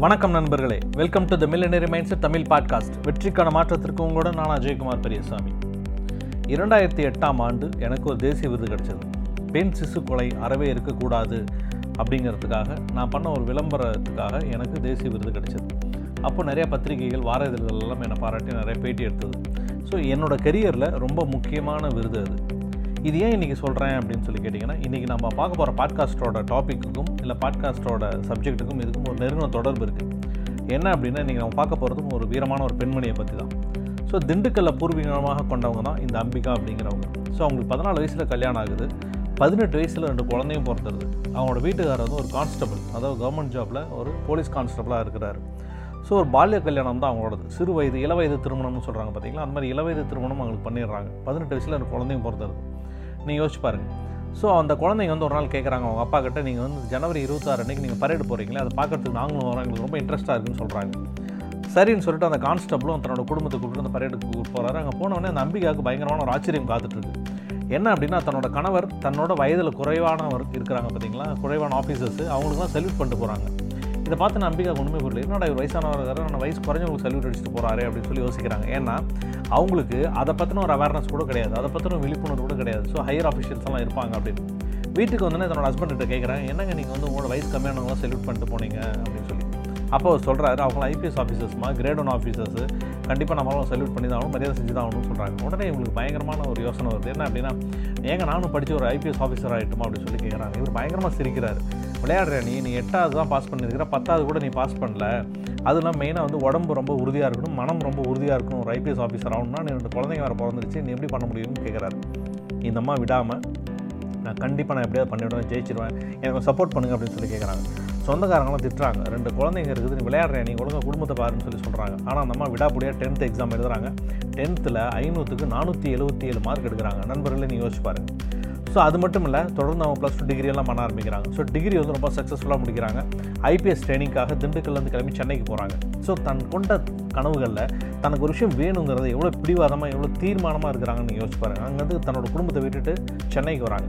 வணக்கம் நண்பர்களே. Welcome to the millionaire minds Tamil podcast வெற்றிக்கான மாற்றத்திற்கு உங்களோட நான் அஜயகுமார் பெரியசாமி. இரண்டாயிரத்தி எட்டாம் ஆண்டு எனக்கு ஒரு தேசிய விருது கிடைச்சது. பெண் சிசு கொலை அறவே இருக்கக்கூடாது அப்படிங்கிறதுக்காக நான் பண்ண ஒரு விளம்பரத்துக்காக எனக்கு தேசிய விருது கிடைச்சது. அப்போ நிறைய பத்திரிகைகள் வார இதழ்கள் எல்லாம் என்னை பாராட்டி நிறைய பேட்டி எடுத்தது. ஸோ என்னோடய கெரியரில் ரொம்ப முக்கியமான விருது அது. இது ஏன் இன்றைக்கி சொல்கிறேன் அப்படின்னு சொல்லி கேட்டிங்கன்னா இன்றைக்கி நம்ம பார்க்க போகிற பாட்காஸ்ட்டோட டாப்பிக்குக்கும் இல்லை பாட்காஸ்ட்டோட சப்ஜெக்ட்டுக்கும் இதுக்கும் ஒரு நெருங்கின தொடர்பு இருக்குது என்ன அப்படின்னா இன்றைக்கி நம்ம பார்க்க போகிறதும் ஒரு வீரமான ஒரு பெண்மணியை பற்றி தான் ஸோ திண்டுக்கல்லை பூர்வீகமாக கொண்டவங்க தான் இந்த அம்பிகா அப்படிங்கிறவங்க. ஸோ அவங்களுக்கு பதினாலு வயசில் கல்யாணம் ஆகுது. பதினெட்டு வயசில் ரெண்டு குழந்தையும் பிறந்துருது. அவங்களோட வீட்டுக்காரர் வந்து ஒரு கான்ஸ்டபிள் அதாவது கவர்மெண்ட் ஜாப்பில் ஒரு போலீஸ் கான்ஸ்டபிளாக இருக்கிறாரு. ஸோ ஒரு பால்ய கல்யாணம் தான் அவங்களோடது. சிறு வயது இளவயது திருமணம்னு சொல்கிறாங்க பார்த்தீங்களா அந்த மாதிரி இளவயது திருமணம் அவங்களுக்கு பண்ணிடுறாங்க. பதினெட்டு வயசில் ரெண்டு குழந்தையும் பிறந்துருது. நீங்கள் யோசிச்சு பாருங்கள் ஸோ அந்த குழந்தைங்க வந்து ஒரு நாள் கேட்குறாங்க அவங்க அப்பா கிட்ட நீங்கள் வந்து ஜனவரி இருபத்தாறு அன்றைக்கி நீங்கள் பரேடு போகிறீங்களே அதை பார்க்குறதுக்கு நாங்களும் வரோம். எங்களுக்கு ரொம்ப இன்ட்ரெஸ்ட்டாக இருக்குன்னு சொல்கிறாங்க சரின்னு சொல்லிட்டு அந்த கான்ஸ்டபிளும் தன்னோட குடும்பத்தை கூப்பிட்டு அந்த பரேடுக்கு போகிறாரு அங்கே போனவொடனே அந்த அம்பிகாவுக்கு பயங்கரமான ஒரு ஆச்சரியம் காத்துட்ருக்கு என்ன அப்படின்னா தன்னோட கணவர் தன்னோட வயதில் குறைவானவர் இருக்கிறாங்க பார்த்தீங்களா குறைவான ஆஃபீஸர்ஸு அவங்களுக்குலாம் செல்யூட் பண்ணிட்டு போகிறாங்க இதை பார்த்து நான் அம்பிகா ஒன்றுமே புரியல என்னடா இவர் வயசானவர் நான் வயசு குறைஞ்சவங்களுக்கு சல்யூட் அடிச்சுட்டு போகிறாரு அப்படின்னு சொல்லி யோசிக்கிறாங்க. ஏன்னா அவங்களுக்கு அதை பற்றின ஒரு அவேர்னஸ் கூட கிடையாது. அதை பற்றின விழிப்புணர்வு கூட கிடையாது. ஸோ ஹையர் ஆஃபீஷியல்ஸ் எல்லாம் இருப்பாங்க அப்படின்னு. வீட்டுக்கு வந்து என்னோட ஹஸ்பண்ட் கிட்ட கேட்குறேன் என்னங்க நீங்கள் வந்து உங்களோட வயசு கம்மியானவங்களாம் செல்யூட் பண்ணிட்டு போனீங்க அப்படின்னு சொல்லி. அப்போ அவர் சொல்கிறாரு அவங்க ஐபிஎஸ் ஆஃபீஸர்ஸ்மா கிரேட் ஒன் ஆஃபீஸர்ஸு கண்டிப்பாக நம்மளும் சல்யூட் பண்ணி தான் ஆகணும் மரியாதை செஞ்சு தான் ஆகணும்னு சொல்கிறாங்க உடனே இவங்களுக்கு பயங்கரமான ஒரு யோசனை வருது. என்ன அப்படின்னா ஏங்க நானும் படித்து ஒரு ஐபிஎஸ் ஆஃபீஸர் ஆகிட்டுமா அப்படின்னு சொல்லி கேட்குறாங்க இவர் பயங்கரமாக சிரிக்கிறாரு. விளையாடுற நீ நீ எட்டாவது தான் பாஸ் பண்ணியிருக்கிற பத்தாவது கூட நீ பாஸ் பண்ணல. அதெல்லாம் மெயினாக வந்து உடம்பு ரொம்ப உறுதியாக இருக்கணும் மனம் ரொம்ப உறுதியாக இருக்கணும் ஒரு ஐபிஎஸ் ஆஃபீஸர் ஆகணும்னா நீ ரெண்டு குழந்தைங்க வேறு பிறந்துருச்சு நீ எப்படி பண்ண முடியும்னு கேட்குறாரு இந்த அம்மா விடாமல் நான் கண்டிப்பாக நான் எப்படியாவது பண்ணிவிடுவேன் ஜெயிச்சிடுவேன் எனக்கு சப்போர்ட் பண்ணுங்க அப்படின்னு சொல்லி கேட்குறாங்க சொந்தக்காரங்களாம் திட்டுறாங்க. ரெண்டு குழந்தைங்க இருக்குது நீ விளையாடுறேன் நீ ஒழுங்காக குடும்பத்தை பாருன்னு சொல்லி சொல்கிறாங்க ஆனால் அந்த அம்மா விடாப்படியாக டென்த் எக்ஸாம் எழுதுறாங்க டென்த்தில் ஐநூற்றுக்கு நானூற்றி எழுபத்தி ஏழு மார்க் எடுக்கிறாங்க. நண்பர்களே நீ யோசிச்சு பாருங்கள் ஸோ அது மட்டும் இல்லை தொடர்ந்து அவங்க ப்ளஸ் டூ டிகிரி எல்லாம் பண்ண ஆரம்பிக்கிறாங்க. ஸோ டிகிரி வந்து ரொம்ப சக்ஸஸ்ஃபுல்லாக முடிக்கிறாங்க. ஐபிஎஸ் ட்ரைனிங்காக திண்டுக்கல்லேருந்து கிளம்பி சென்னைக்கு போகிறாங்க ஸோ தன் கொண்ட கனவுகளில் தனக்கு ஒரு விஷயம் வேணுங்கிறத எவ்வளோ பிடிவாதமாக எவ்வளோ தீர்மானமாக இருக்கிறாங்கன்னு யோசிச்சு பாருங்கள் அங்கேருந்து தன்னோட குடும்பத்தை விட்டுட்டு சென்னைக்கு வராங்க.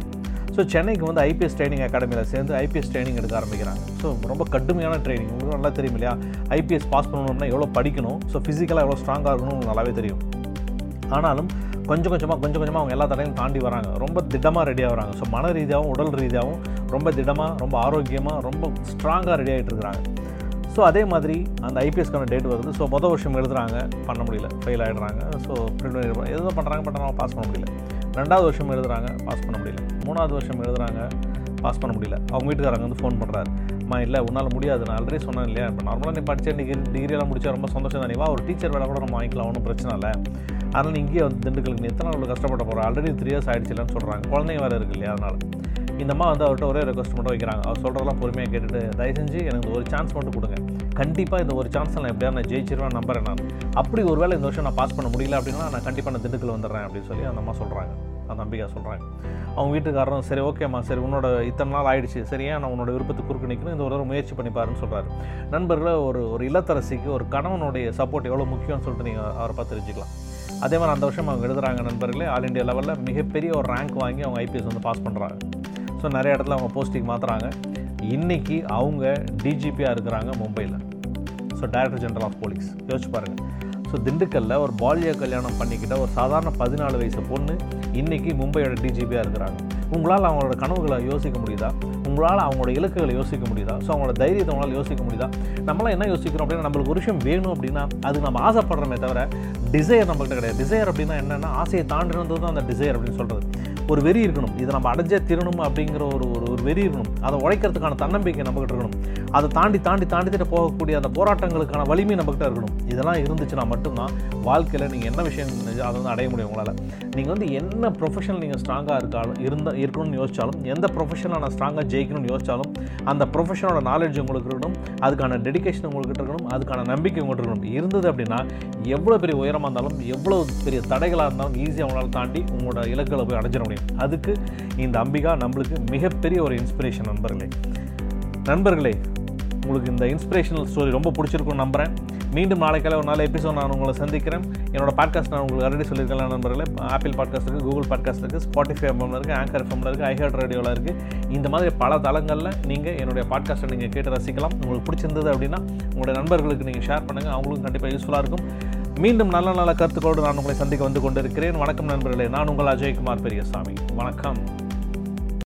ஸோ சென்னைக்கு வந்து ஐபிஎஸ் ட்ரைனிங் அகாடமியில் சேர்ந்து ஐபிஎஸ் ட்ரைனிங் எடுக்க ஆரம்பிக்கிறாங்க. ஸோ ரொம்ப கடுமையான ட்ரைனிங் உங்களுக்கு நல்லா தெரியும் இல்லையா? ஐபிஎஸ் பாஸ் பண்ணணும்னா எவ்வளோ படிக்கணும்? ஸோ ஃபிசிக்கலாக எவ்வளோ ஸ்ட்ராங்காக இருக்கணும்னு நல்லாவே தெரியும். ஆனாலும் கொஞ்சம் கொஞ்சமாக கொஞ்சம் கொஞ்சமாக அவங்க எல்லா தடையும் தாண்டி வராங்க. ரொம்ப திடமாக ரெடி ஆகுறாங்க ஸோ மன ரீதியாகவும் உடல் ரீதியாகவும் ரொம்ப திடமாக ரொம்ப ஆரோக்கியமாக ரொம்ப ஸ்ட்ராங்காக ரெடி ஆகிட்டு இருக்கிறாங்க. ஸோ அதே மாதிரி அந்த ஐபிஎஸ்க்கான டேட் வருது. ஸோ மொதல் வருஷம் எழுதுகிறாங்க பண்ண முடியல. ஃபெயில் ஆகிடுறாங்க ஸோ ப்ரிலிமினரி எதுவும் பண்ணுறாங்க பட் பாஸ் பண்ண முடியல. ரெண்டாவது வருஷம் எழுதுகிறாங்க பாஸ் பண்ண முடியல. மூணாவது வருஷம் எழுதுகிறாங்க பாஸ் பண்ண முடியல. அவங்க வீட்டுக்காரங்க வந்து ஃபோன் பண்ணுறாரு அம்மா இல்லை உன்னால் முடியாது. நான் ஆல்ரெடி சொன்னேன் இல்லையா? இப்போ நார்மலாக நீ படித்த டிகிரி டிகிரியெல்லாம் முடிச்சா ரொம்ப சந்தோஷம் தான்? வா ஒரு டீச்சர் வேலை கூட நம்ம வாங்கிக்கலாம். ஒன்றும் பிரச்சனை இல்லை. அதனால் இங்கேயே வந்து திண்டுக்கலுக்கு எத்தனை நாள் கஷ்டப்பட போகிறோம் ஆல்ரெடி த்ரீ இயர்ஸ் ஆகிடுச்சுலன்னு சொல்கிறாங்க குழந்தைங்க வேறு இருக்கு இல்லையா? அதனால். இந்த அம்மா வந்து அவர்கிட்ட ஒரே ரெக்வஸ்ட் மட்டும் வைக்கிறாங்க. அவர் சொல்கிறதெல்லாம் பொறுமையாக கேட்டுட்டு தயவு செஞ்சு எனக்கு ஒரு சான்ஸ் மட்டும் கொடுங்க. கண்டிப்பாக இந்த ஒரு சான்ஸ் நான் எப்படியா நான் ஜெயிச்சிருவேன் நம்புறேன் நான். அப்படி ஒரு வேளை இந்த வருஷம் நான் பாஸ் பண்ண முடியல அப்படின்னா நான் கண்டிப்பாக நான் திண்டுக்கல் வந்துடுறேன் அப்படின்னு சொல்லி அந்த அம்மா சொல்கிறாங்க அந்த நம்பிக்கை சொல்கிறாங்க அவங்க வீட்டுக்காரரும் சரி ஓகேம்மா சரி உன்னோட இத்தனை நாள் ஆயிடுச்சு. சரியா நான் உன்னோட விருப்பத்தை குறுக்க நிற்கணும் இந்த ஒரு தடவை முயற்சி பண்ணிப்பாருன்னு சொல்கிறாரு நண்பர்களை ஒரு ஒரு இல்லத்தரசிக்கு ஒரு கணவனுடைய சப்போர்ட் எவ்வளோ முக்கியம்னு சொல்லிட்டு நீங்கள் அவரை பார்த்து தெரிஞ்சுக்கலாம். அதே மாதிரி அந்த வருஷம் அவங்க எழுதுறாங்க நண்பர்களே ஆல் இண்டியா லெவலில் மிகப்பெரிய ஒரு ரேங்க் வாங்கி அவங்க ஐபிஎஸ் வந்து பாஸ் பண்ணுறாங்க ஸோ நிறைய இடத்துல அவங்க போஸ்டிங் மாற்றுறாங்க இன்றைக்கி அவங்க டிஜிபியாக இருக்கிறாங்க மும்பையில் so director general of police யோசிச்சு பாருங்கள் ஸோ திண்டுக்கல்லில் ஒரு பால்ய கல்யாணம் பண்ணிக்கிட்ட ஒரு சாதாரண பதினாலு வயசு பொண்ணு இன்றைக்கி மும்பையோட டிஜிபியாக இருக்கிறாங்க. உங்களால் அவங்களோட கனவுகளை யோசிக்க முடியுதா? உங்களால் அவங்களோட இலக்குகளை யோசிக்க முடியுதா? ஸோ அவங்களோட தைரியத்தை உங்களால் யோசிக்க முடியுதா? நம்மளாம் என்ன யோசிக்கிறோம் அப்படின்னா நம்மளுக்கு ஒரு விஷயம் வேணும் அப்படின்னா அது நம்ம ஆசைப்படுறோமே தவிர டிசையர் நம்மகிட்ட கிடையாது. டிசையர் அப்படின்னா என்னென்னா ஆசையை தாண்டினது தான் அந்த டிசையர் அப்படின்னு சொல்கிறது ஒரு வெறி இருக்கணும். இதை நம்ம அடைஞ்சே திருணும் அப்படிங்கிற ஒரு ஒரு ஒரு வெறி இருக்கணும். அதை உழைக்கிறதுக்கான தன்னம்பிக்கை நம்மகிட்ட இருக்கணும். அதை தாண்டி தாண்டி தாண்டிட்டு போகக்கூடிய அந்த போராட்டங்களுக்கான வலிமை நம்மகிட்ட இருக்கணும். இதெல்லாம் இருந்துச்சுன்னா மட்டும்தான் வாழ்க்கையில் நீங்கள் என்ன விஷயம் அதை வந்து அடைய முடியும் உங்களால். நீங்கள் வந்து என்ன ப்ரொஃபஷனல் நீங்கள் ஸ்ட்ராங்காக இருக்காலும் இருந்தால் இருக்கணும்னு யோசிச்சாலும் எந்த ப்ரொஃபஷனில் நான் ஸ்ட்ராங்காக ஜெயிக்கணும்னு யோசிச்சாலும் அந்த ப்ரொஃபஷனோட நாலேஜ் உங்களுக்கு இருக்கணும் அதுக்கான டெடிகேஷன் உங்கள்கிட்ட இருக்கணும் அதுக்கான நம்பிக்கை உங்கள்கிட்ட இருக்கணும். இருந்தது அப்படின்னா எவ்வளோ பெரிய உயரமாக இருந்தாலும் எவ்வளோ பெரிய தடைகளாக இருந்தாலும் ஈஸியாக உங்களால் தாண்டி உங்களோட இலக்குகளை போய் அடைஞ்சிட முடியும். அதுக்கு இந்த அம்பிகா நம்மளுக்கு மிகப்பெரிய ஒரு இன்ஸ்பிரேஷன் நண்பர்களே. நண்பர்களே உங்களுக்கு இந்த இன்ஸ்பிரேஷனல் ஸ்டோரி ரொம்ப பிடிச்சிருக்கும்னு நம்புகிறேன் மீண்டும் நாளைக்கால ஒரு நாள் எபிசோட் நான் உங்களை சந்திக்கிறேன். என்னோட பாட்காஸ்ட் நான் உங்களுக்கு ஆல்ரெடி சொல்லியிருக்கேன் நண்பர்களே. ஆப்பிள் பாட்காஸ்ட் இருக்குது கூகுள் பாட்காஸ்ட் இருக்குது ஸ்பாட்டிஃபை எஃப்எம்ல இருக்குது ஆங்கர் எஃப்எம்ல இருக்குது ஐஹர்ட் ரேடியோவில் இருக்குது இந்த மாதிரி பல தளங்களில் நீங்கள் என்னுடைய பாட்காஸ்ட்டை நீங்கள் கேட்டு ரசிக்கலாம். உங்களுக்கு பிடிச்சிருந்தது அப்படின்னா உங்களுடைய நண்பர்களுக்கு நீங்கள் ஷேர் பண்ணுங்கள் அவங்களுக்கும் கண்டிப்பாக யூஸ்ஃபுல்லாக இருக்கும். மீண்டும் நல்ல நல்ல கருத்துக்களோடு நான் உங்களை சந்திக்க வந்து கொண்டிருக்கிறேன். வணக்கம் நண்பர்களே. நான் உங்கள் அஜய்குமார் பெரியசாமி. வணக்கம்.